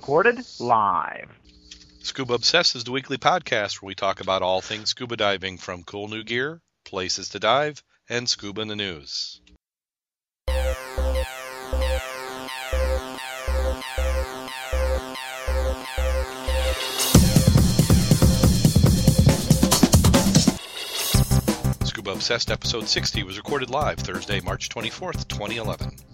recorded live. Scuba Obsessed is the weekly podcast where we talk about all things scuba diving from cool new gear, places to dive, and scuba in the news. Scuba Obsessed episode 60 was recorded live Thursday, March 24th, 2011.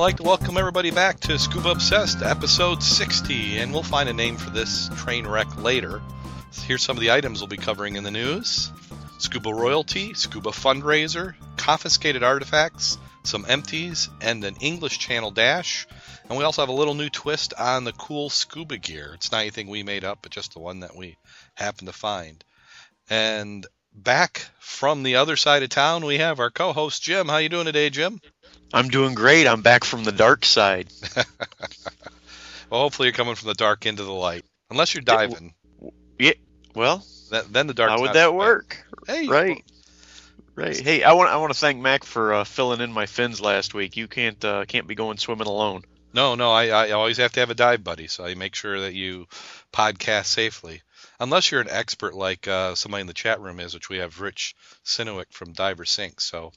Like to welcome everybody back to Scuba Obsessed, episode 60, and we'll find a name for this train wreck later. Here's some of the items we'll be covering in the news scuba royalty, scuba fundraiser, confiscated artifacts, some empties, and an English Channel dash. And we also have a little new twist on the cool scuba gear. It's not anything we made up, but just the one that we happened to find. And back from the other side of town, we have our co-host Jim. How you doing today, Jim? I'm doing great. I'm back from the dark side. well, hopefully you're coming from the dark into the light. Unless you're diving. Yeah. Well, that, then the dark. How would that work? Hey, right. Right. Hey, I want I want to thank Mac for uh, filling in my fins last week. You can't uh, can't be going swimming alone. No, no, I, I always have to have a dive buddy, so I make sure that you podcast safely. Unless you're an expert like uh, somebody in the chat room is, which we have Rich Sinewick from Diver Sync. So,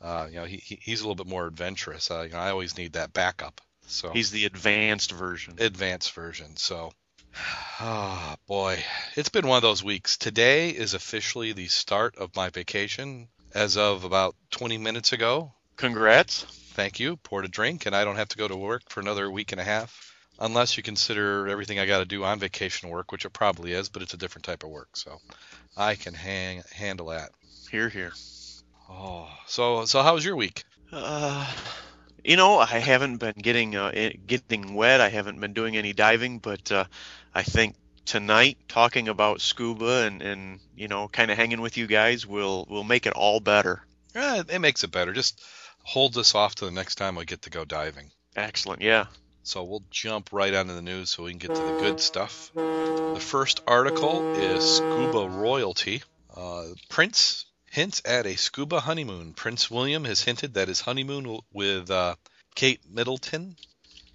uh, you know, he, he's a little bit more adventurous. Uh, you know, I always need that backup. So he's the advanced version. Advanced version. So, ah, oh, boy, it's been one of those weeks. Today is officially the start of my vacation. As of about 20 minutes ago. Congrats. Thank you. Poured a drink, and I don't have to go to work for another week and a half unless you consider everything I got to do on vacation work, which it probably is, but it's a different type of work, so I can hang, handle that. Here, here. Oh, so so how was your week? Uh, you know, I haven't been getting uh, getting wet. I haven't been doing any diving, but uh, I think tonight talking about scuba and, and you know kind of hanging with you guys will will make it all better. Yeah, it makes it better. Just hold this off to the next time we get to go diving. Excellent. Yeah. So we'll jump right onto the news so we can get to the good stuff. The first article is Scuba Royalty. Uh, Prince hints at a scuba honeymoon. Prince William has hinted that his honeymoon with uh, Kate Middleton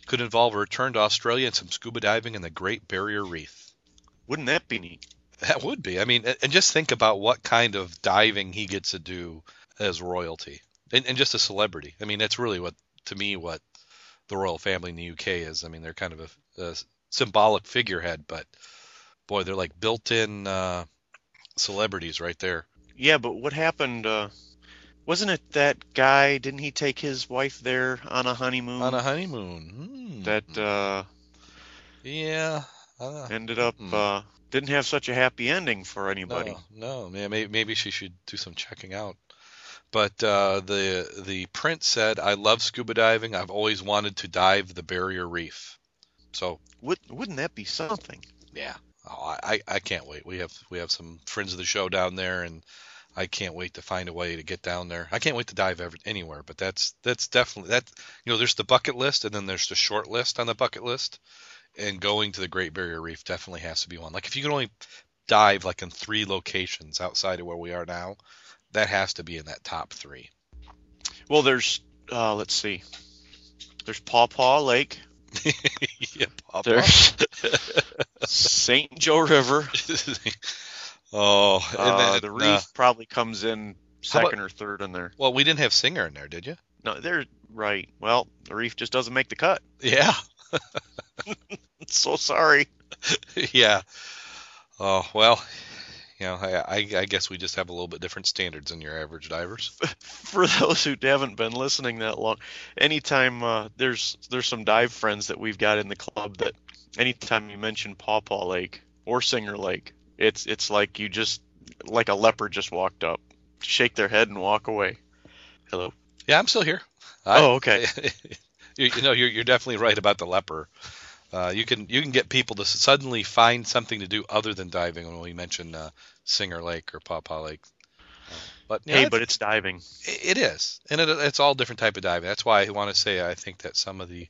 could involve a return to Australia and some scuba diving in the Great Barrier Reef. Wouldn't that be neat? That would be. I mean, and just think about what kind of diving he gets to do as royalty and, and just a celebrity. I mean, that's really what, to me, what the royal family in the UK is. I mean, they're kind of a, a symbolic figurehead, but boy, they're like built-in uh, celebrities right there. Yeah, but what happened? Uh, wasn't it that guy? Didn't he take his wife there on a honeymoon? On a honeymoon. Hmm. That. Uh, yeah. Uh, ended up hmm. uh, didn't have such a happy ending for anybody. No, no, maybe, maybe she should do some checking out. But uh, the the prince said, "I love scuba diving. I've always wanted to dive the Barrier Reef." So Would, wouldn't that be something? Yeah, oh, I I can't wait. We have we have some friends of the show down there, and I can't wait to find a way to get down there. I can't wait to dive ever, anywhere, but that's that's definitely that. You know, there's the bucket list, and then there's the short list on the bucket list and going to the Great Barrier Reef definitely has to be one. Like if you can only dive like in three locations outside of where we are now, that has to be in that top three. Well, there's uh, let's see, there's Paw Paw Lake. yeah, There's St. Joe River. oh, uh, the reef uh, probably comes in second about, or third in there. Well, we didn't have Singer in there, did you? No, they're right. Well, the reef just doesn't make the cut. Yeah. so sorry. yeah. Oh well, you know, I, I guess we just have a little bit different standards than your average divers. For those who haven't been listening that long, anytime uh, there's there's some dive friends that we've got in the club that anytime you mention Paw Paw Lake or Singer Lake, it's it's like you just like a leopard just walked up, shake their head and walk away. Hello. Yeah, I'm still here. Oh, okay. you, you know, you're, you're definitely right about the leper. Uh, you can you can get people to suddenly find something to do other than diving when we mention uh, Singer Lake or Paw Paw Lake. Uh, but hey, but it's diving. It is, and it, it's all different type of diving. That's why I want to say I think that some of the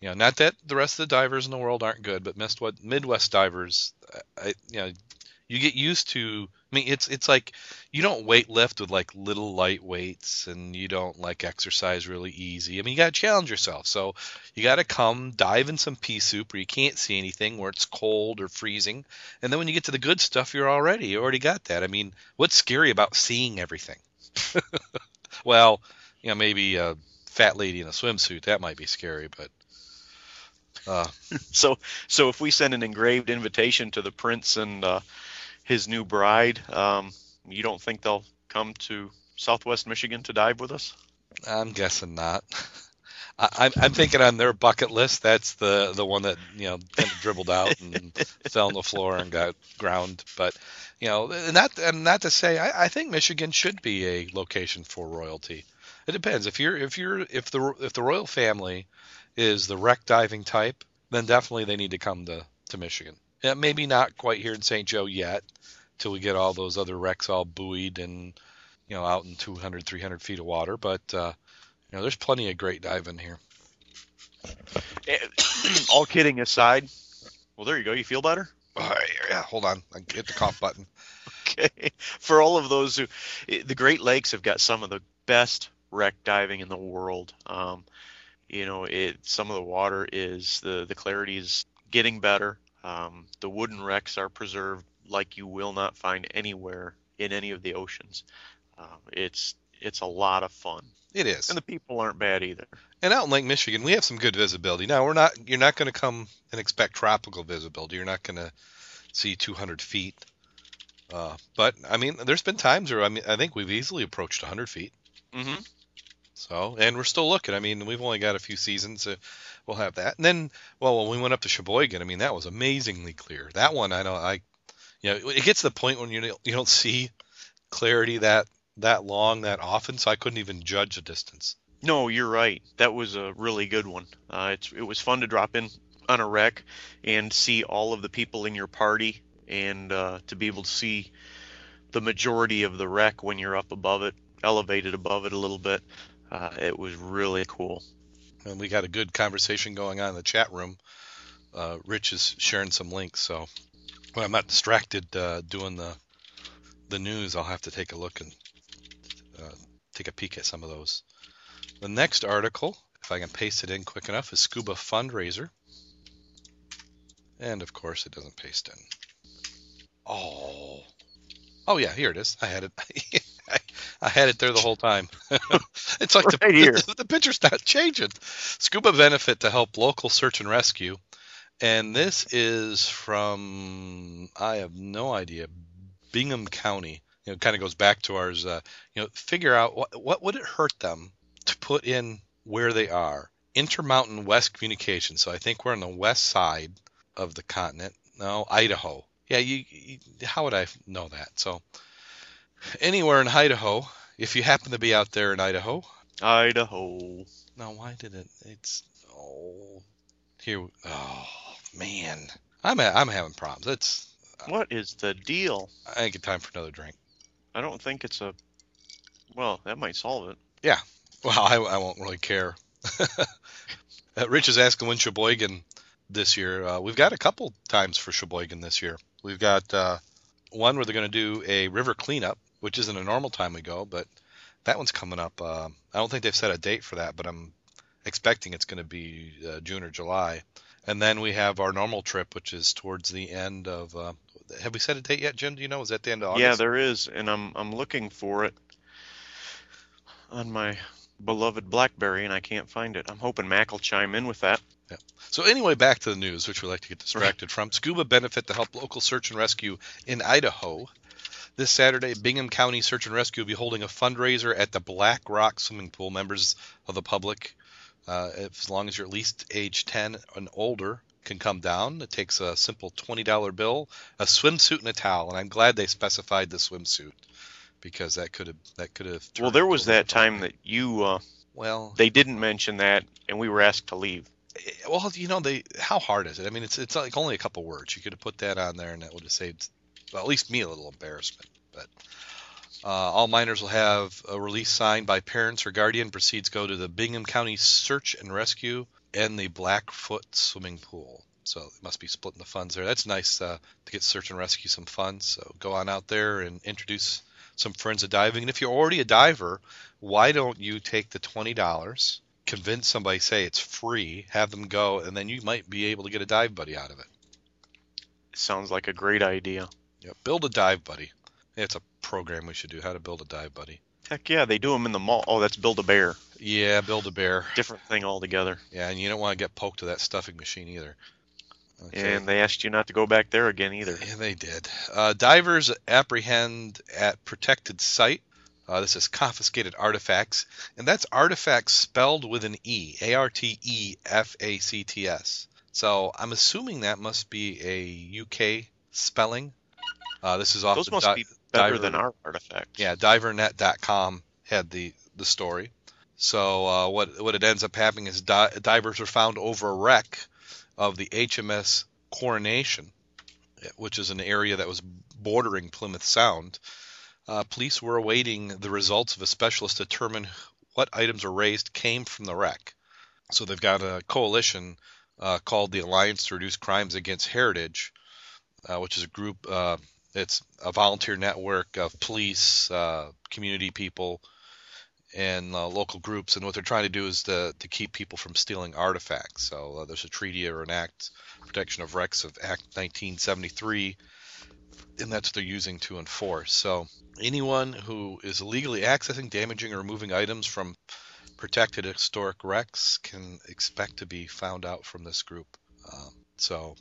You know, not that the rest of the divers in the world aren't good, but Midwest, Midwest divers, I, you know, you get used to. I mean, it's it's like you don't weight lift with like little light weights, and you don't like exercise really easy. I mean, you got to challenge yourself. So you got to come dive in some pea soup where you can't see anything, where it's cold or freezing, and then when you get to the good stuff, you're already you already got that. I mean, what's scary about seeing everything? well, you know, maybe a fat lady in a swimsuit that might be scary, but uh, so so if we send an engraved invitation to the prince and uh, his new bride. Um, you don't think they'll come to Southwest Michigan to dive with us? I'm guessing not. I, I'm thinking on their bucket list, that's the the one that you know kind of dribbled out and fell on the floor and got ground. But you know, not and not to say I, I think Michigan should be a location for royalty. It depends if you're if you're if the if the royal family is the wreck diving type, then definitely they need to come to to Michigan. Yeah, maybe not quite here in St. Joe yet, till we get all those other wrecks all buoyed and you know out in 200, 300 feet of water. But uh, you know, there's plenty of great diving here. Eh, all kidding aside, well, there you go. You feel better? Uh, yeah, hold on. I hit the cough button. okay. For all of those who, eh, the Great Lakes have got some of the best wreck diving in the world. Um, you know, it some of the water is the the clarity is getting better. Um, the wooden wrecks are preserved like you will not find anywhere in any of the oceans. Um, it's it's a lot of fun. It is, and the people aren't bad either. And out in Lake Michigan, we have some good visibility. Now we're not you're not going to come and expect tropical visibility. You're not going to see 200 feet. Uh, but I mean, there's been times where I mean, I think we've easily approached 100 feet. Mm-hmm. So, and we're still looking. I mean, we've only got a few seasons. So we'll have that. And then, well, when we went up to Sheboygan, I mean, that was amazingly clear. That one, I know, I, you know, it gets to the point when you you don't see clarity that that long that often, so I couldn't even judge the distance. No, you're right. That was a really good one. Uh, it's it was fun to drop in on a wreck and see all of the people in your party, and uh, to be able to see the majority of the wreck when you're up above it, elevated above it a little bit. Uh, it was really cool and we got a good conversation going on in the chat room. Uh, Rich is sharing some links, so when I'm not distracted uh, doing the the news, I'll have to take a look and uh, take a peek at some of those. The next article, if I can paste it in quick enough, is Scuba Fundraiser, and of course it doesn't paste in. Oh, oh yeah, here it is. I had it. I had it there the whole time. it's like right the, here. The, the picture's not changing. Scuba benefit to help local search and rescue. And this is from, I have no idea, Bingham County. You know, it kind of goes back to ours. Uh, you know, figure out what, what would it hurt them to put in where they are. Intermountain West Communication. So I think we're on the west side of the continent. No, Idaho. Yeah, you, you how would I know that? So anywhere in Idaho, if you happen to be out there in Idaho. Idaho. Now, why did it? It's oh here. Oh man, I'm I'm having problems. It's what is the deal? I think it's time for another drink. I don't think it's a. Well, that might solve it. Yeah. Well, I, I won't really care. Uh, Rich is asking when Sheboygan this year. Uh, we've got a couple times for Sheboygan this year. We've got uh, one where they're going to do a river cleanup which isn't a normal time we go, but that one's coming up. Uh, I don't think they've set a date for that, but I'm expecting it's going to be uh, June or July. And then we have our normal trip, which is towards the end of. Uh, have we set a date yet, Jim? Do you know? Is that the end of August? Yeah, there is, and I'm I'm looking for it on my beloved BlackBerry, and I can't find it. I'm hoping Mac will chime in with that. Yeah. So anyway, back to the news, which we like to get distracted from. Scuba benefit to help local search and rescue in Idaho this Saturday, Bingham County Search and Rescue will be holding a fundraiser at the Black Rock Swimming Pool. Members of the public, uh, as long as you're at least age 10 and older, can come down. It takes a simple $20 bill, a swimsuit, and a towel. And I'm glad they specified the swimsuit because that could have that could have. Well, there was that time that you. Uh, well, they didn't mention that, and we were asked to leave. Eh, well, you know, they how hard is it? I mean, it's it's like only a couple words. You could have put that on there, and that would have saved well, at least me a little embarrassment. But uh, all minors will have a release signed by parents or guardian. Proceeds go to the Bingham County Search and Rescue and the Blackfoot swimming pool. So it must be splitting the funds there. That's nice uh, to get search and rescue some funds. So go on out there and introduce some friends to diving. And if you're already a diver, why don't you take the twenty dollars, convince somebody, say it's free, have them go, and then you might be able to get a dive buddy out of it. Sounds like a great idea. Yeah, build a dive buddy. It's a program we should do. How to build a dive buddy. Heck yeah, they do them in the mall. Oh, that's Build a Bear. Yeah, build a bear. Different thing altogether. Yeah, and you don't want to get poked to that stuffing machine either. Okay. And they asked you not to go back there again either. Yeah, they did. Uh, divers apprehend at protected site. Uh, this is confiscated artifacts, and that's artifacts spelled with an E, A R T E F A C T S. So I'm assuming that must be a UK spelling. Uh, this is off Those must di- be better diver- than our artifacts. yeah, divernet.com had the the story. So uh, what what it ends up happening is di- divers are found over a wreck of the HMS Coronation, which is an area that was bordering Plymouth Sound. Uh, police were awaiting the results of a specialist to determine what items were raised came from the wreck. So they've got a coalition uh, called the Alliance to Reduce Crimes Against Heritage, uh, which is a group. It's a volunteer network of police, uh, community people, and uh, local groups. And what they're trying to do is to, to keep people from stealing artifacts. So uh, there's a treaty or an act, Protection of Wrecks of Act 1973, and that's what they're using to enforce. So anyone who is illegally accessing, damaging, or removing items from protected historic wrecks can expect to be found out from this group. Um, so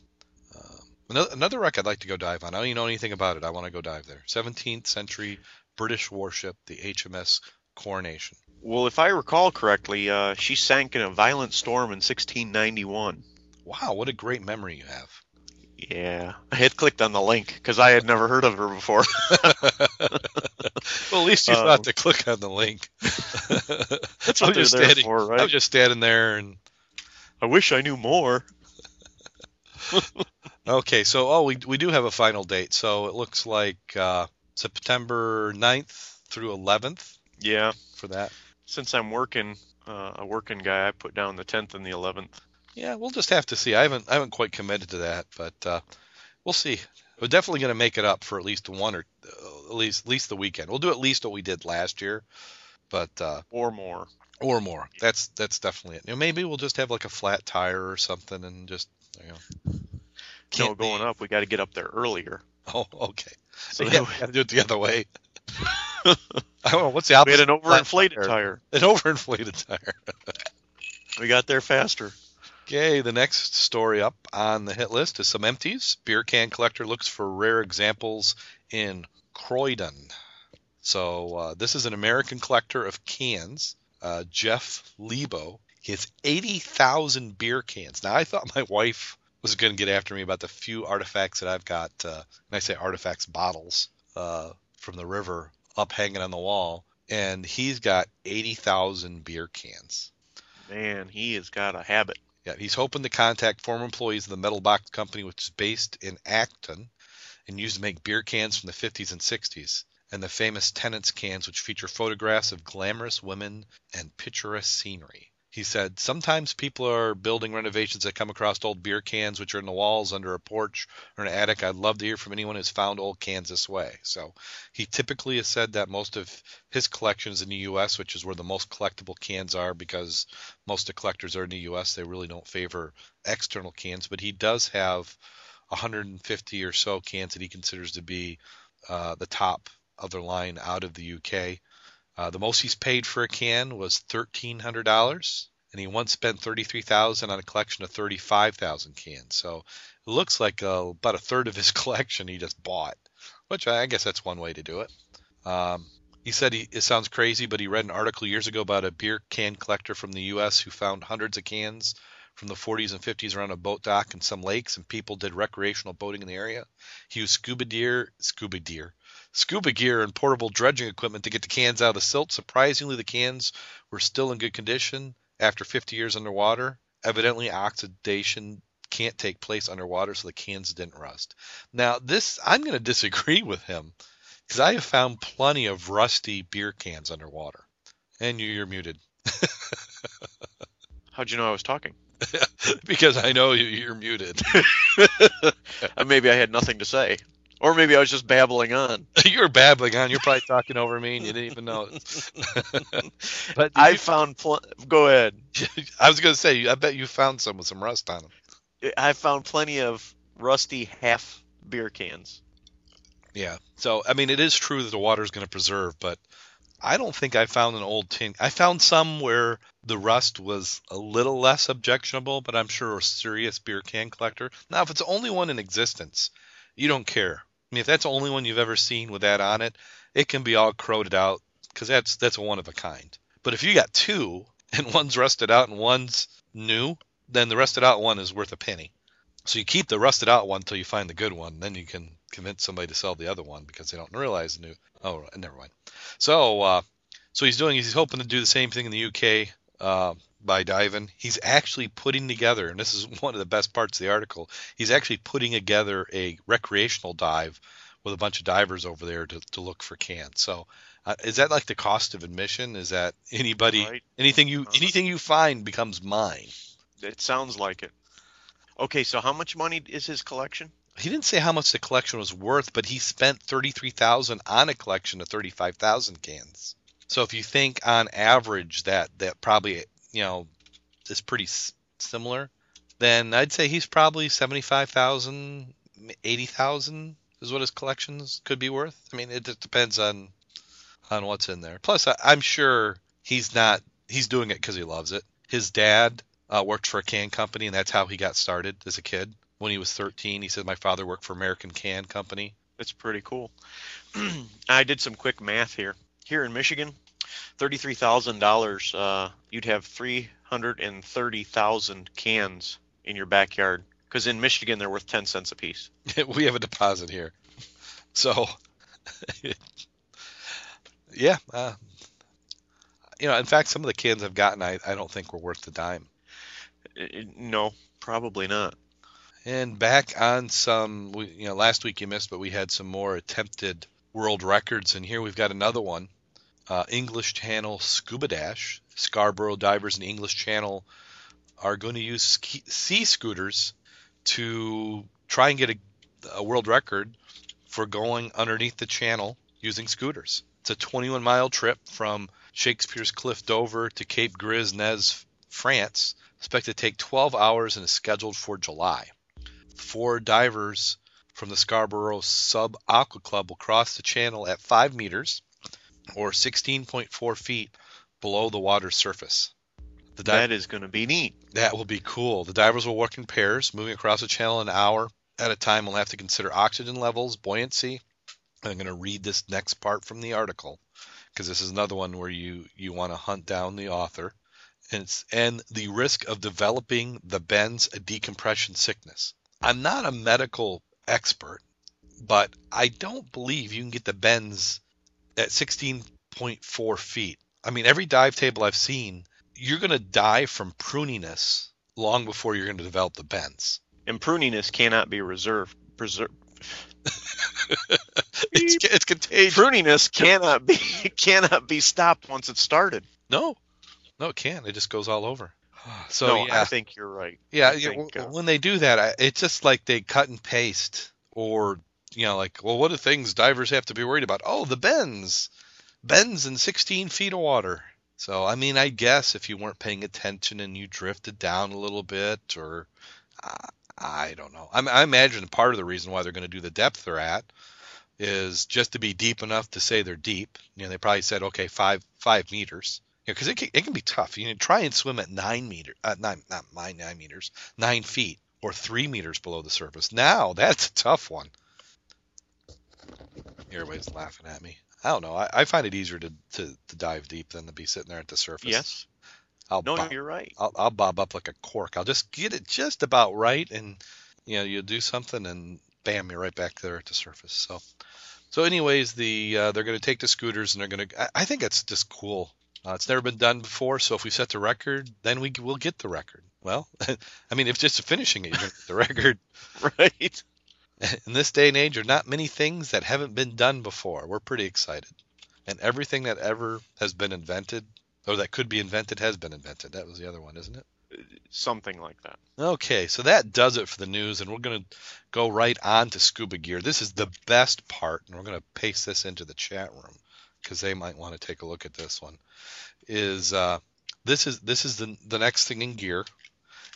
um, another, another wreck I'd like to go dive on. I don't even know anything about it. I want to go dive there. 17th century British warship, the HMS Coronation. Well, if I recall correctly, uh, she sank in a violent storm in 1691. Wow, what a great memory you have. Yeah, I had clicked on the link because I had never heard of her before. well, at least you Um, thought to click on the link. That's I what they're just there standing, for, I right? was just standing there and I wish I knew more. Okay, so oh, we we do have a final date. So it looks like uh, September 9th through 11th Yeah, for that. since I'm working, uh, a working guy, I put down the 10th and the 11th. Yeah, we'll just have to see. I haven't I haven't quite committed to that, but uh, we'll see. We're definitely going to make it up for at least one or uh, at least at least the weekend. We'll do at least what we did last year, but uh, or more. or more. That's that's definitely it. You know, maybe we'll just have like a flat tire or something and just you know. No, Can't going be- up, we got to get up there earlier. Oh, okay. So yeah, we got to do it the other way. I don't know what's the we had an overinflated tire. An overinflated tire. We got there faster. Okay, the next story up on the hit list is some empties. Beer can collector looks for rare examples in Croydon. So uh, this is an American collector of cans, uh, Jeff Lebo. He has 80,000 beer cans. Now I thought my wife was going to get after me about the few artifacts that I've got. Uh, and I say artifacts, bottles uh, from the river up hanging on the wall, and he's got 80,000 beer cans. Man, he has got a habit. Yeah, he's hoping to contact former employees of the Metal Box Company, which is based in Acton and used to make beer cans from the 50s and 60s, and the famous Tennent's cans, which feature photographs of glamorous women and picturesque scenery. He said, Sometimes people are building renovations that come across old beer cans, which are in the walls under a porch or an attic. I'd love to hear from anyone who's found old cans this way. So he typically has said that most of his collections in the U.S., which is where the most collectible cans are, because most of collectors are in the U.S. They really don't favor external cans, but he does have 150 or so cans that he considers to be uh, the top of their line out of the UK. Uh, the most he's paid for a can was $1,300, and he once spent 33000 on a collection of 35000 cans. So it looks like uh, about a third of his collection he just bought, which I guess that's one way to do it. Um, he said he, it sounds crazy, but he read an article years ago about a beer can collector from the U.S. who found hundreds of cans from the 40s and 50s around a boat dock and some lakes, and people did recreational boating in the area. He used scuba deer, scuba deer, scuba gear, and portable dredging equipment to get the cans out of the silt. Surprisingly, the cans were still in good condition after 50 years underwater. Evidently, oxidation can't take place underwater, so the cans didn't rust. Now, this I'm going to disagree with him because I have found plenty of rusty beer cans underwater. And you- you're muted. How'd you know I was talking? because I know you, you're muted. Uh, maybe I had nothing to say, or maybe I was just babbling on. you're babbling on. You're probably talking over me, and you didn't even know it. but I you- found. Pl- go ahead. I was going to say, I bet you found some with some rust on them. I found plenty of rusty half beer cans. Yeah. So I mean, it is true that the water is going to preserve, but I don't think I found an old tin. I found some where the rust was a little less objectionable, but I'm sure a serious beer can collector. Now, if it's the only one in existence, you don't care. I mean, if that's the only one you've ever seen with that on it, it can be all corroded out because that's that's a one of a kind. But if you got two and one's rusted out and one's new, then the rusted out one is worth a penny. So you keep the rusted out one until you find the good one. Then you can convince somebody to sell the other one because they don't realize the new. Oh, never mind. So, uh, so he's doing. He's hoping to do the same thing in the UK uh, by diving. He's actually putting together, and this is one of the best parts of the article. He's actually putting together a recreational dive with a bunch of divers over there to, to look for cans. So, uh, is that like the cost of admission? Is that anybody Right. anything you Uh-huh. anything you find becomes mine? It sounds like it. Okay, so how much money is his collection? he didn't say how much the collection was worth, but he spent thirty three thousand on a collection of thirty five thousand cans. So if you think on average that that probably you know is pretty s- similar, then I'd say he's probably seventy five thousand, eighty thousand is what his collections could be worth. I mean, it just depends on on what's in there. Plus, I, I'm sure he's not he's doing it because he loves it. His dad uh, worked for a can company, and that's how he got started as a kid when he was 13. He said, My father worked for American Can Company. That's pretty cool. I did some quick math here. Here in Michigan, thirty-three thousand dollars. Uh, you'd have three hundred and thirty thousand cans in your backyard. Because in Michigan, they're worth ten cents a piece. we have a deposit here. So, yeah. Uh, you know, in fact, some of the cans I've gotten, I, I don't think were worth the dime. Uh, uh, No, probably not. And back on some, you know, last week you missed, but we had some more attempted world records, and here we've got another one. Uh, English Channel Scuba Dash. Scarborough divers in English Channel are going to use ski, sea scooters to try and get a, a world record for going underneath the channel using scooters. It's a 21 mile trip from Shakespeare's Cliff Dover to Cape Gris Nez, France. Expected to take 12 hours and is scheduled for July four divers from the Scarborough Sub Aqua Club will cross the channel at 5 meters or 16.4 feet below the water's surface. The di- That is going to be neat. that will be cool. The divers will work in pairs, moving across the channel an hour at a time. We'll have to consider oxygen levels, buoyancy. I'm going to read this next part from the article because this is another one where you you want to hunt down the author. And it's and the risk of developing the bends a decompression sickness. I'm not a medical expert, but I don't believe you can get the bends at 16.4 feet. I mean, every dive table I've seen, you're going to die from pruniness long before you're going to develop the bends. And pruniness cannot be reserved. Preserved. It's, it's contagious. Pruniness cannot be cannot be stopped once it's started. No, no, it can't. It just goes all over. So no, yeah, I think you're right. yeah. Think, uh, when they do that, I, it's just like they cut and paste, or you know, like, well, what are things divers have to be worried about? Oh, the bends, bends in 16 feet of water. So I mean, I guess if you weren't paying attention and you drifted down a little bit, or uh, I don't know. I, I imagine part of the reason why they're going to do the depth they're at is just to be deep enough to say they're deep. You know, they probably said, okay, five five meters. Because it can, it can be tough. You know, try and swim at nine meter, uh, nine not my nine meters, nine feet or three meters below the surface. Now that's a tough one. Everybody's laughing at me. I don't know. I, I find it easier to, to, to dive deep than to be sitting there at the surface. Yes. I'll No, bob, you're right. I'll, I'll bob up like a cork. I'll just get it just about right, and you know, you'll do something, and bam, you're right back there at the surface. So, so anyways, the uh, they're going to take the scooters, and they're going to. I, think it's just cool. Uh, it's never been done before, so if we set the record, then we will get the record. Well, I mean, if just a finishing it, you're going to get the record. Right. In this day and age, there are not many things that haven't been done before. We're pretty excited, and everything that ever has been invented, or that could be invented, has been invented. That was the other one, isn't it? something like that. Okay, so that does it for the news, and we're going to go right on to scuba gear. This is the best part, and we're going to paste this into the chat room because they might want to take a look at this one. Is uh, this is this is the the next thing in gear,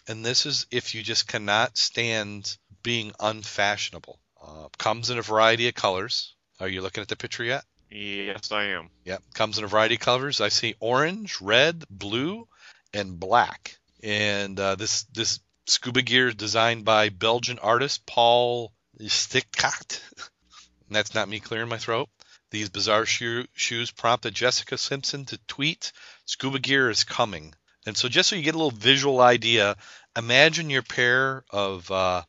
and this is if you just cannot stand being unfashionable. Uh, comes in a variety of colors. Are you looking at the picture yet? Yes, I am. Yep, comes in a variety of colors. I see orange, red, blue, and black. And uh, this this scuba gear is designed by Belgian artist Paul Stickat. That's not me clearing my throat. These bizarre shoe, shoes prompted Jessica Simpson to tweet, "Scuba gear is coming." And so, just so you get a little visual idea, imagine your pair of uh,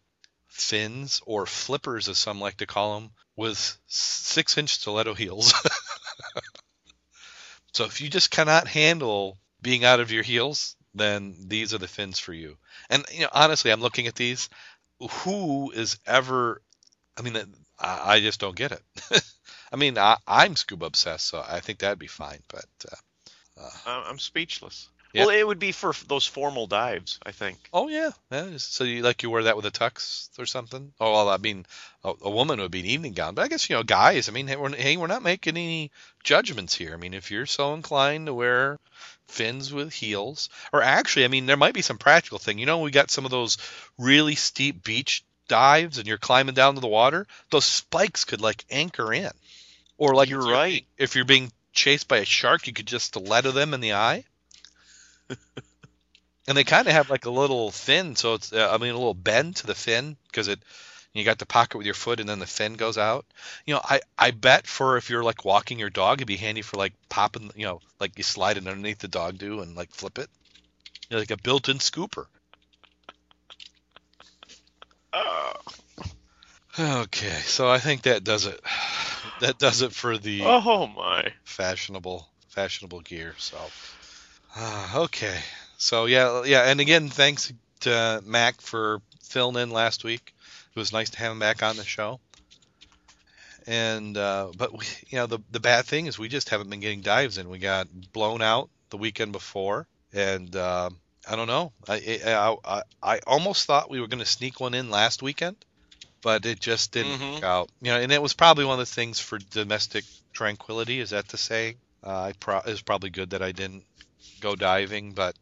fins or flippers, as some like to call them, with six-inch stiletto heels. so, if you just cannot handle being out of your heels, then these are the fins for you. And you know, honestly, I'm looking at these. Who is ever? I mean, I, I just don't get it. I mean, I, am scuba obsessed, so I think that'd be fine. But uh, uh, I'm speechless. Yeah. Well, it would be for those formal dives, I think. Oh yeah, yeah. So you like you wear that with a tux or something? Oh, well, I mean, a, a, woman would be an evening gown, but I guess you know, guys. I mean, hey we're, hey, we're not making any judgments here. I mean, if you're so inclined to wear fins with heels, or actually, I mean, there might be some practical thing. You know, we got some of those really steep beach dives, and you're climbing down to the water. Those spikes could like anchor in, or like you're right. If you're being chased by a shark, you could just stiletto them in the eye. and they kind of have like a little fin, so it's uh, I mean a little bend to the fin because it you got the pocket with your foot and then the fin goes out. You know, I I bet for if you're like walking your dog, it'd be handy for like popping, you know, like you slide it underneath the dog do and like flip it, you know, like a built-in scooper. Okay, so I think that does it. That does it for the oh my fashionable fashionable gear. So okay. So yeah, yeah, and again, thanks to Mac for filling in last week. It was nice to have him back on the show. And uh, but we, you know, the the bad thing is we just haven't been getting dives in. We got blown out the weekend before, and uh, I don't know. I, I I, I almost thought we were going to sneak one in last weekend, but it just didn't mm-hmm. work out. You know, and it was probably one of the things for domestic tranquility. Is that to say? Uh, I pro- it was probably good that I didn't go diving, but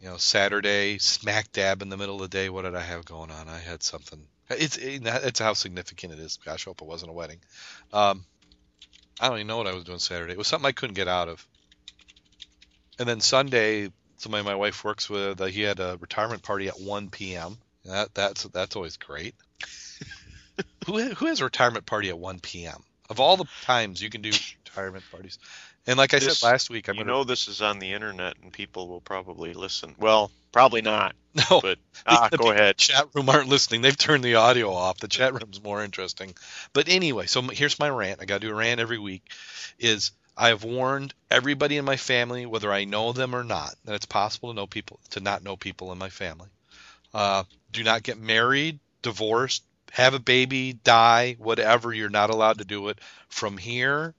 you know, Saturday, smack dab in the middle of the day, what did I have going on? I had something. It's it's how significant it is. Gosh, I hope it wasn't a wedding. Um, I don't even know what I was doing Saturday. It was something I couldn't get out of. And then Sunday, somebody my wife works with, uh, he had a retirement party at 1 p.m. That that's that's always great. who who has a retirement party at 1 p.m. Of all the times you can do retirement parties, and like I this, said last week, I'm you gonna... know this is on the internet and people will probably listen. Well, probably not. No, but ah, the go ahead. Chat room aren't listening. They've turned the audio off. The chat room's more interesting. But anyway, so here's my rant. I got to do a rant every week. Is I have warned everybody in my family, whether I know them or not, that it's possible to know people to not know people in my family. Uh, do not get married, divorced, have a baby, die, whatever. You're not allowed to do it from here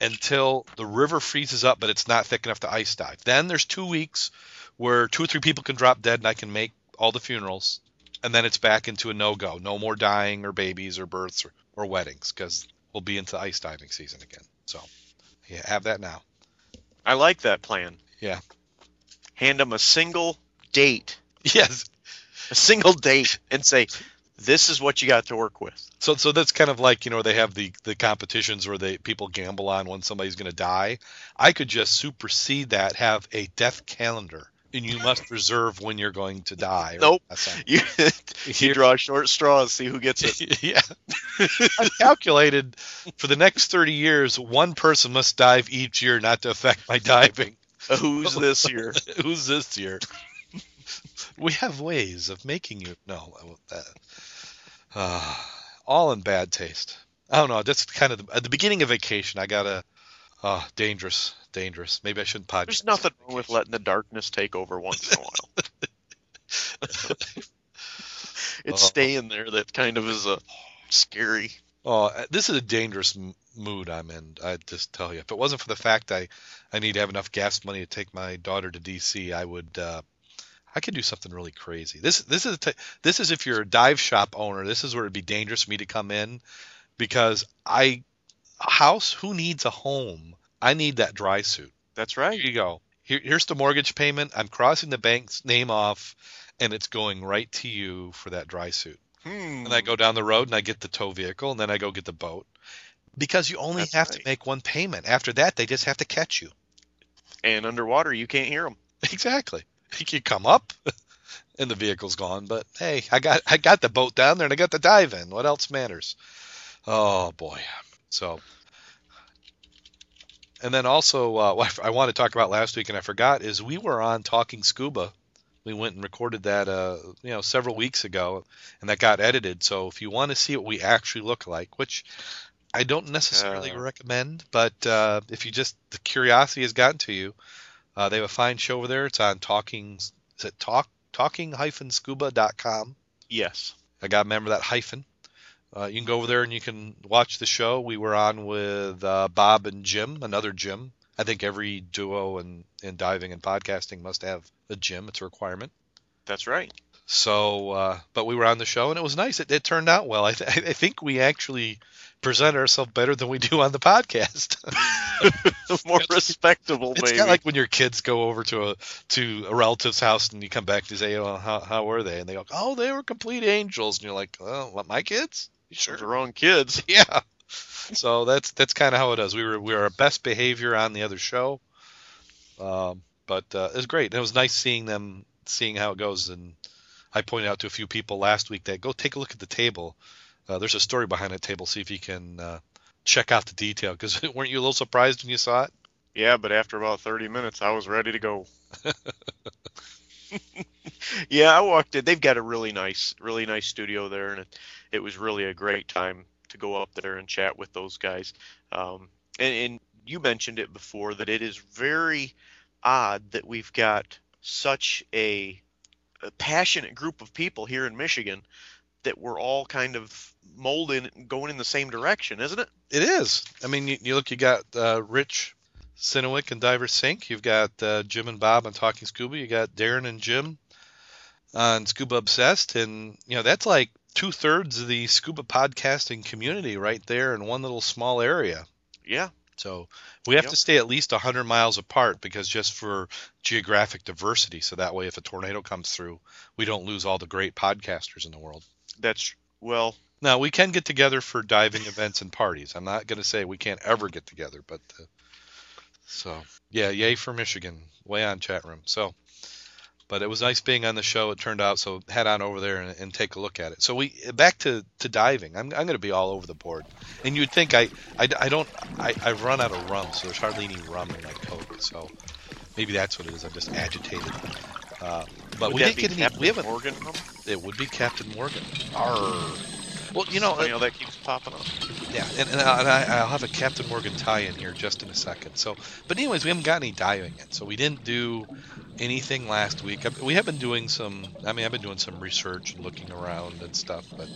until the river freezes up, but it's not thick enough to ice dive. Then there's two weeks where two or three people can drop dead, and I can make all the funerals, and then it's back into a no go. No more dying or babies or births or, or weddings because we'll be into ice diving season again. So, yeah, have that now. I like that plan. Yeah. Hand them a single date. Yes. A single date and say, this is what you got to work with. So so that's kind of like you know they have the the competitions where they people gamble on when somebody's going to die. I could just supersede that, have a death calendar, and you must reserve when you're going to die. Nope. You, you draw a short straw and see who gets it. yeah. I calculated for the next 30 years, one person must dive each year not to affect my diving. Who's this year? Who's this year? We have ways of making you no. Uh, uh, all in bad taste. I don't know. That's kind of the, at the beginning of vacation. I got a uh, dangerous, dangerous. Maybe I shouldn't podcast. There's nothing wrong with letting the darkness take over once in a while. it's uh, staying there that kind of is a scary. Oh, uh, this is a dangerous m- mood I'm in. I just tell you, if it wasn't for the fact I, I need to have enough gas money to take my daughter to D.C., I would, uh, I could do something really crazy. This this is t- this is if you're a dive shop owner. This is where it'd be dangerous for me to come in because I a house. Who needs a home? I need that dry suit. That's Here right. you go. Here, here's the mortgage payment. I'm crossing the bank's name off, and it's going right to you for that dry suit. Hmm. And I go down the road and I get the tow vehicle, and then I go get the boat. Because you only That's have to make one payment. After that, they just have to catch you. And underwater, you can't hear them. Exactly. You can come up, and the vehicle's gone. But hey, I got I got the boat down there, and I got the dive in. What else matters? Oh boy. So. And then also, uh, what I want to talk about last week, and I forgot, is we were on Talking Scuba. We went and recorded that, uh, you know, several weeks ago, and that got edited. So if you want to see what we actually look like, which I don't necessarily Uh. recommend, but uh, if you just the curiosity has gotten to you, uh, they have a fine show over there. It's on talking. Is it talk talking-scuba.com? Yes. I got to remember that hyphen. Uh, you can go over there and you can watch the show. We were on with uh, Bob and Jim, another Jim. I think every duo in, in diving and podcasting must have a Jim. It's a requirement. That's right. So, uh, but we were on the show and it was nice. It, it turned out well. I, th- I think we actually present ourselves better than we do on the podcast. More respectable, It's maybe. kind of like when your kids go over to a to a relative's house and you come back to say, "Oh, how how were they?" And they go, "Oh, they were complete angels." And you're like, "Oh, what, my kids?" You Those sure? are wrong kids. Yeah. So that's that's kind of how it is. We were we were our best behavior on the other show, um, but uh, it was great. And It was nice seeing them, seeing how it goes. And I pointed out to a few people last week that go take a look at the table. Uh, there's a story behind that table. See if you can uh, check out the detail. Because weren't you a little surprised when you saw it? Yeah, but after about 30 minutes, I was ready to go. yeah, I walked in. They've got a really nice, really nice studio there, and it, it was really a great time to go up there and chat with those guys. Um, and, and you mentioned it before that it is very odd that we've got such a, a passionate group of people here in Michigan that we're all kind of molding, going in the same direction, isn't it? It is. I mean, you, you look, you got uh, Rich Sinowick and Diver Sync. You've got uh, Jim and Bob on Talking Scuba. You got Darren and Jim on Scuba Obsessed, and you know that's like two thirds of the scuba podcasting community right there in one little small area. Yeah. So we have Yep. to stay at least 100 miles apart because just for geographic diversity. So that way, if a tornado comes through, we don't lose all the great podcasters in the world. That's well, Now we can get together for diving events and parties. I'm not going to say we can't ever get together, but uh, so yeah, yay for Michigan, way on chat room. So, but it was nice being on the show. It turned out so head on over there and, and take a look at it. So we back to, to diving. I'm, I'm going to be all over the board, and you'd think I I, I don't I I've run out of rum, so there's hardly any rum in my coke. So maybe that's what it is. I'm just agitated. Uh, but would we didn't get any. Captain We haven't. Morgan? It would be Captain Morgan. Arr. Well, you know, Funny how that keeps popping up. yeah, and, and, I, and I, I'll have a Captain Morgan tie in here just in a second. So, but anyways, we haven't got any diving yet, so we didn't do anything last week. I- We have been doing some. I mean, I've been doing some research and looking around and stuff, but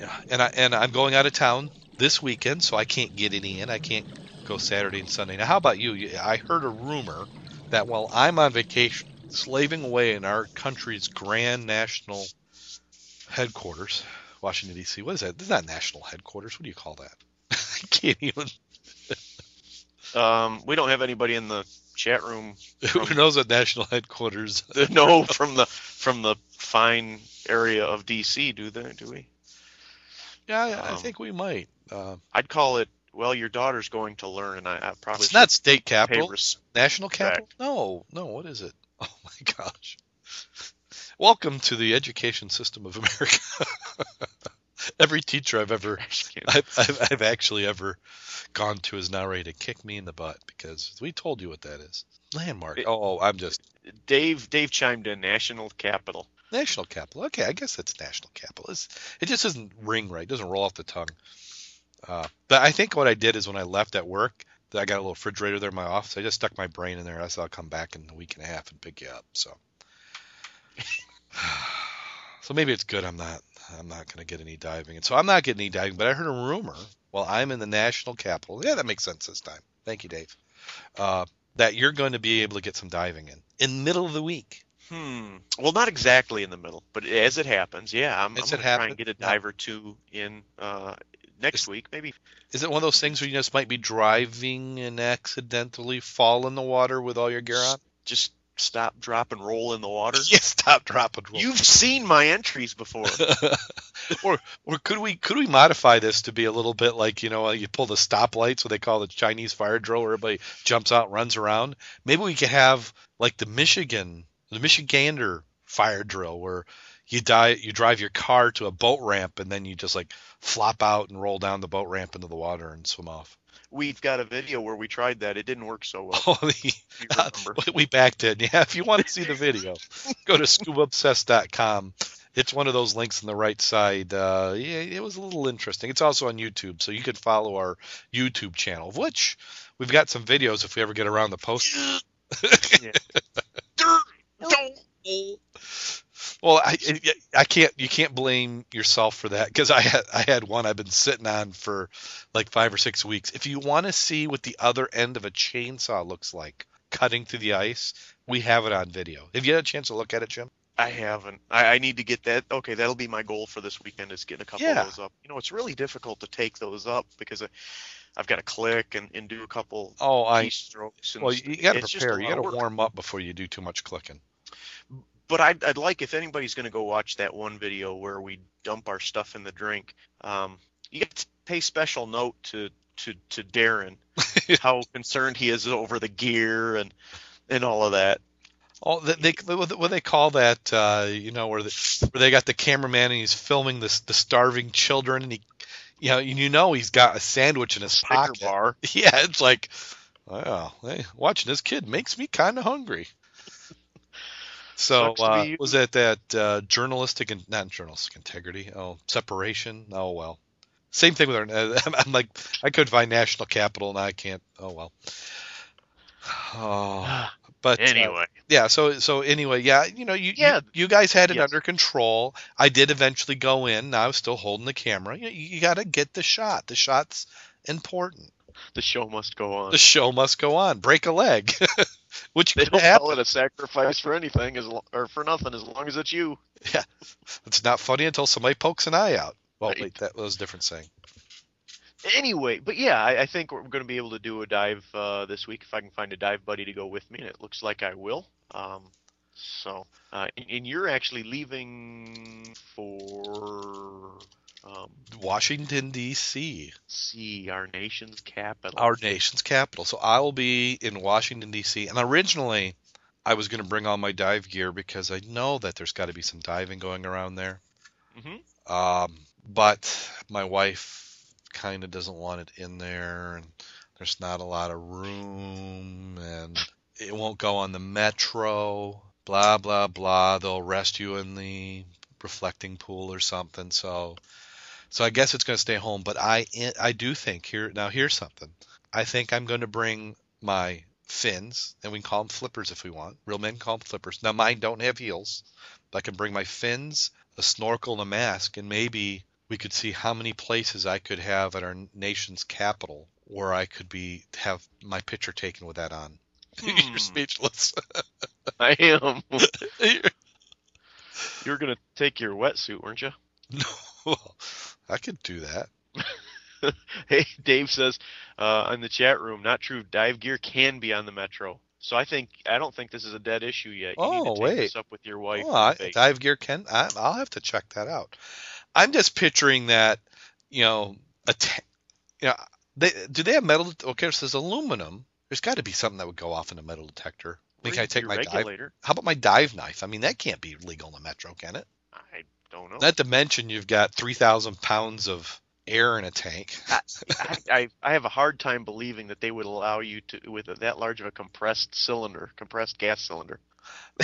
yeah, and I and I'm going out of town this weekend, so I can't get any in. I can't go Saturday and Sunday. Now, how about you? You- I heard a rumor that while I'm on vacation, slaving away in our country's grand national headquarters, Washington D.C. What is that? This is not national headquarters. What do you call that? I can't even. Um, we don't have anybody in the chat room. Who knows what national headquarters? no, from the from the fine area of DC, do they? Do we? Yeah, I, I Um, think we might. Uh, I'd call it. Well, your daughter's going to learn, and I, I probably it's not state capital. National capital? No, no. What is it? Oh my gosh! Welcome to the education system of America. Every teacher I've ever, I've, I've, I've actually ever gone to is now ready to kick me in the butt because we told you what that is. Landmark. It- oh, I'm just Dave Dave chimed in. National capital. national capital. Okay, I guess that's national capital. It's, it just doesn't ring right. It doesn't roll off the tongue. Uh, but I think what I did is when I left at work, I got a little refrigerator there in my office. I just stuck my brain in there. I said I'll come back in a week and a half and pick you up. So, so maybe it's good. I'm not. I'm not going to get any diving, and so I'm not getting any diving. But I heard a rumor. Well, I'm in the national capital. Yeah, that makes sense this time. Thank you, Dave. Uh, that you're going to be able to get some diving in in the middle of the week. Hmm. Well, not exactly in the middle, but as it happens, yeah, I'm, I'm gonna try and get a dive or two in uh, next week, maybe. Is it one of those things where you just might be driving and accidentally fall in the water with all your gear on? Just stop, drop, and roll in the water. Yeah, stop, drop, and roll. You've seen my entries before. or or could we could we modify this to be a little bit like you know uh, you pull the stoplights what they call the Chinese fire drill where everybody jumps out and runs around maybe we could have like the Michigan the Michigander fire drill where you die you drive your car to a boat ramp and then you just like flop out and roll down the boat ramp into the water and swim off. We've got a video where we tried that. It didn't work so well. oh the, if we- we backed it yeah if you want to see the video go to scubaobsessed.com it's one of those links on the right side. Uh, yeah it was a little interesting. It's also on youtube so you can follow our youtube channel of which we've got some videos if we ever get around the post well I, I can't you can't blame yourself for that because I had I had one I've been sitting on for like five or six weeks if you want to see what the other end of a chainsaw looks like cutting through the ice we have it on video have you had a chance to look at it Jim I haven't. I, I need to get that. Okay, that'll be my goal for this weekend is getting a couple Yeah. of those up. You know, it's really difficult to take those up because I, I've got to click and, and do a couple oh I keystrokes. And Well, you got to it's just a prepare. You got to warm up before you do too much clicking. But I'd, I'd like if anybody's going to go watch that one video where we dump our stuff in the drink. Um, you got to pay special note to to to Darrin how concerned he is over the gear and and all of that. Oh, they, they what they call that? Uh, you know, where, the, where they got the cameraman and he's filming this the starving children, and he, you know, you know he's got a sandwich in his pocket. bar. Yeah, it's like, wow, hey, watching this kid makes me kind of hungry. So uh, was that that uh, journalistic and not journalistic integrity? Oh, separation. Oh well. Same thing with our. I'm, I'm like I could find national capital and I can't. Oh well. Oh, but uh, anyway, yeah. So so anyway, yeah. You know, you Yeah. you, you guys had it Yes. under control. I did eventually go in. I was still holding the camera. You, you got to get the shot. The shot's important. the show must go on. The show must go on. Break a leg, which They don't happen. call it a sacrifice for anything, as lo- or for nothing, as long as it's you. Yeah, It's not funny until somebody pokes an eye out. Well, Right. wait, that was a different saying. Anyway, but yeah, I, I think we're going to be able to do a dive uh, this week if I can find a dive buddy to go with me, and it looks like I will. Um, so, uh, and, and you're actually leaving for um, Washington D.C., see our nation's capital. our nation's capital. So I will be in Washington D.C. And originally, I was going to bring all my dive gear because I know that there's got to be some diving going around there. Mm-hmm. Um, but my wife kind of doesn't want it in there, and there's not a lot of room, and it won't go on the metro. Blah blah blah. They'll arrest you in the reflecting pool or something. So, so I guess it's going to stay home. But I I do think here now here's something. I think I'm going to bring my fins, and we can call them flippers if we want. Real men call them flippers. Now mine don't have heels. But I can bring my fins, a snorkel, and a mask, and maybe we could see how many places I could have at our nation's capital where I could be have my picture taken with that on. Hmm. You're speechless. I am. you were going to take your wetsuit, weren't you? no, I could do that. Hey, Dave says uh, in the chat room, not true. Dive gear can be on the metro. So I think I don't think this is a dead issue yet. You need Oh, to take wait. this up with your wife. Oh, I, dive gear can. I, I'll have to check that out. I'm just picturing that, you know, a, you know, they do they have metal? Okay, it says aluminum. There's got to be something that would go off in a metal detector. I mean, can I take my dive? regulator? How about my dive knife? I mean, that can't be legal in the metro, can it? Don't know. Not to mention you've got three thousand pounds of air in a tank. I, I I have a hard time believing that they would allow you to with a, that large of a compressed cylinder, compressed gas cylinder.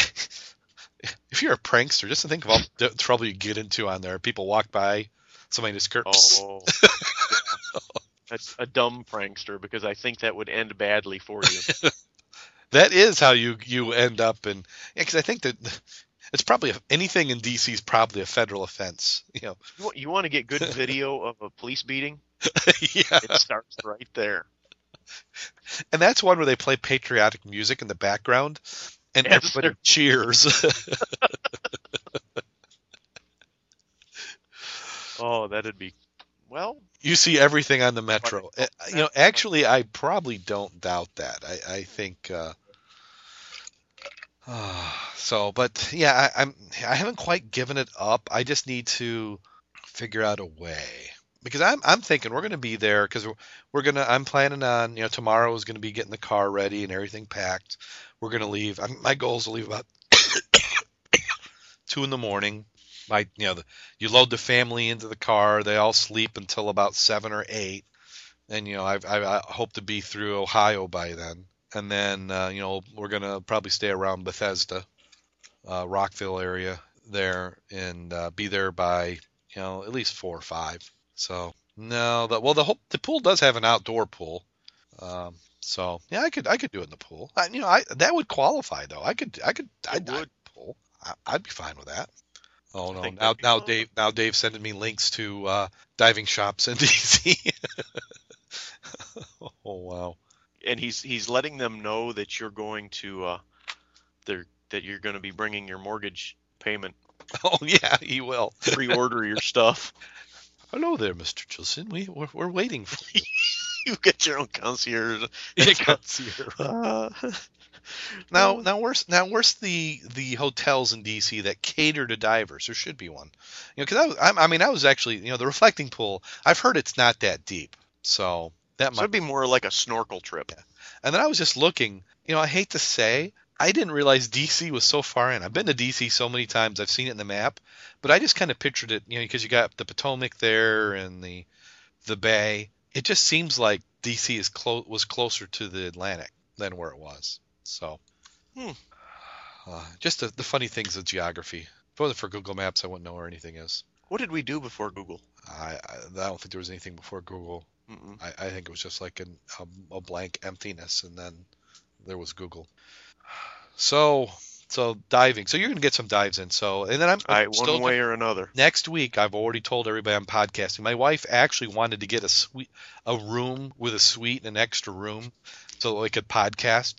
if you're a prankster, just to think of all the trouble you get into on there. People walk by, somebody just skirts. Oh, yeah. That's a dumb prankster because I think that would end badly for you. That is how you you end up in. Yeah, because I think that it's probably anything in DC is probably a federal offense. You know. You want, you want to get good video of a police beating? yeah. It starts right there. And that's one where they play patriotic music in the background, and Yes, everybody sir. cheers. Oh, that'd be well. you see everything on the metro. Uh, You know, actually, I probably don't doubt that. I, I think. Uh, so, but yeah, I, I'm. I haven't quite given it up. I just need to figure out a way because I'm. I'm thinking we're going to be there because we're, we're gonna. I'm planning on. You know, tomorrow is going to be getting the car ready and everything packed. We're going to leave. I'm, my goal is to leave about two in the morning. My, you know, the, you load the family into the car. They all sleep until about seven or eight, and you know, I, I, I hope to be through Ohio by then. And then, uh, you know, we're gonna probably stay around Bethesda, uh, Rockville area there, and uh, be there by, you know, at least four or five. So no, the, well, the whole, the pool does have an outdoor pool. Um, so yeah, I could I could do it in the pool. I, you know, I that would qualify though. I could I could I'd. I'd pool. I, I'd be fine with that. Oh no! Now now fun. Dave now Dave's sending me links to uh, diving shops in DC. oh wow! And he's he's letting them know that you're going to uh they're that you're going to be bringing your mortgage payment Oh yeah, he will. pre-order your stuff Hello there, Mr. Jillson. We we're, we're waiting for you. you get your own concierge Yeah, concierge. Uh, Now, now where's now where's the the hotels in DC that cater to divers? There should be one. You know, because I, I'm- I mean, I was actually, you know, the reflecting pool. I've heard it's not that deep, so that so might. it'd be more like a snorkel trip And then I was just looking. You know, I hate to say, I didn't realize DC was so far in. I've been to DC so many times. I've seen it in the map, but I just kind of pictured it. You know, because you got the Potomac there and the the bay. It just seems like DC is close was closer to the Atlantic than where it was. So, Hmm. uh, just the, the funny things of geography. If it wasn't for Google Maps, I wouldn't know where anything is. what did we do before google I I, I don't think there was anything before Google. I, I think it was just like an, a, a blank emptiness, and then there was Google. So, so diving. So you're gonna get some dives in. So, and then I'm right, still one way or another next week. I've already told everybody I'm podcasting. My wife actually wanted to get a suite, a room with a suite and an extra room, so we could podcast.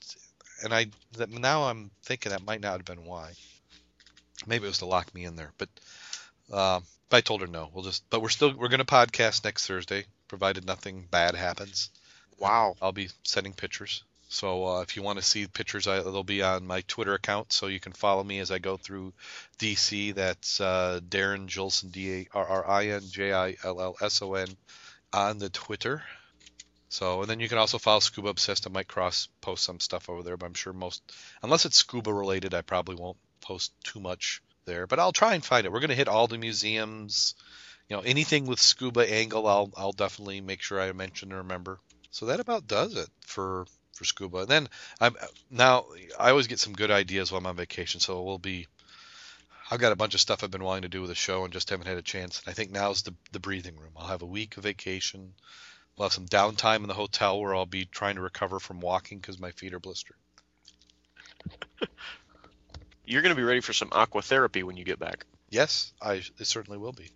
And I that now I'm thinking that might not have been why. Maybe it was to lock me in there, but. Uh, I told her no. We'll just, but we're still, we're going to podcast next Thursday, provided nothing bad happens. wow I'll be sending pictures. So uh, if you want to see pictures, I, they'll be on my Twitter account, so you can follow me as I go through DC. That's uh, Darrin Jillson, D A R R I N J I L L S O N, on the Twitter. So and then you can also follow Scuba Obsessed. I might cross post some stuff over there, but I'm sure most, unless it's scuba related, I probably won't post too much there. But I'll try and find it. We're gonna hit all the museums. You know, anything with scuba angle, I'll I'll definitely make sure I mention and remember. So that about does it for for scuba. And then I'm now I always get some good ideas while I'm on vacation, so we'll be. I've got a bunch of stuff I've been wanting to do with the show and just haven't had a chance. And I think now's the the breathing room. I'll have a week of vacation. We'll have some downtime in the hotel where I'll be trying to recover from walking because my feet are blistered. you're going to be ready for some aqua therapy when you get back Yes, I it certainly will be.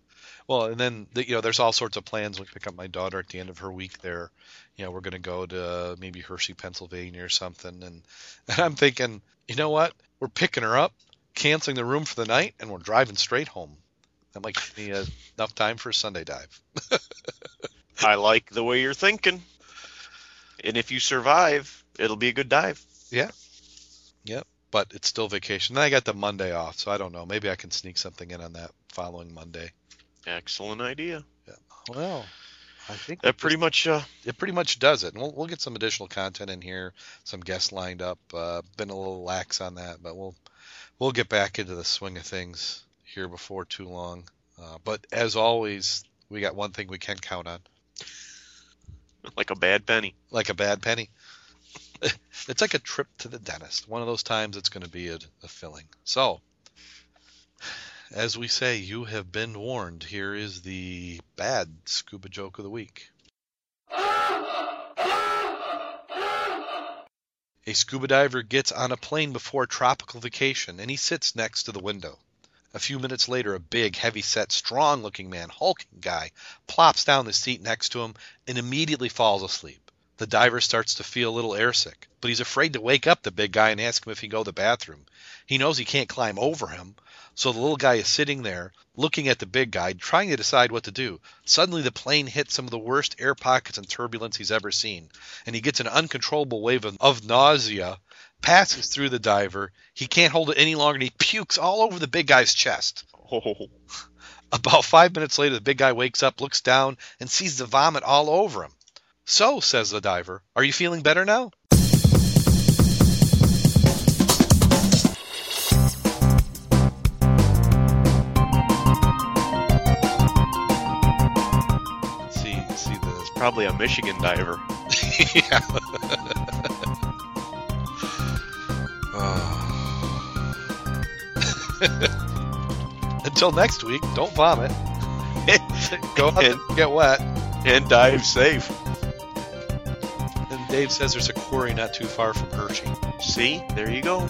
Well, and then the, you know, there's all sorts of plans. We pick up my daughter at the end of her week there. You know, we're going to go to maybe Hershey, Pennsylvania, or something. And, and I'm thinking, you know what? We're picking her up, canceling the room for the night, and we're driving straight home. That might give me uh, enough time for a Sunday dive. i like the way you're thinking and if you survive it'll be a good dive Yeah. Yep. But it's still vacation. Then I got the Monday off, so I don't know. Maybe I can sneak something in on that following Monday. Excellent idea Yeah. Well, I think that pretty much uh it pretty much does it. And we'll, we'll get some additional content in here, some guests lined up. Uh, been a little lax on that, but we'll we'll get back into the swing of things here before too long. Uh, but as always, we got one thing we can count on, like a bad penny like a bad penny. it's like a trip to the dentist. One of those times it's going to be a, a filling. So, as we say, you have been warned. Here is the bad scuba joke of the week. A scuba diver gets on a plane before a tropical vacation and he sits next to the window. A few minutes later, a big, heavy set, strong looking man, hulking guy, plops down the seat next to him and immediately falls asleep. The diver starts to feel a little airsick, but he's afraid to wake up the big guy and ask him if he can go to the bathroom. He knows he can't climb over him, so the little guy is sitting there looking at the big guy, trying to decide what to do. Suddenly, the plane hits some of the worst air pockets and turbulence he's ever seen, and he gets an uncontrollable wave of, of nausea, passes through the diver. He can't hold it any longer, and he pukes all over the big guy's chest. Oh, About five minutes later, the big guy wakes up, looks down, and sees the vomit all over him. So, says the diver, are you feeling better now? See, see the probably a Michigan diver. yeah. Oh. Until next week, don't vomit. Go out and, and get wet. and dive safe. Dave says there's a quarry not too far from Hershey. See, there you go.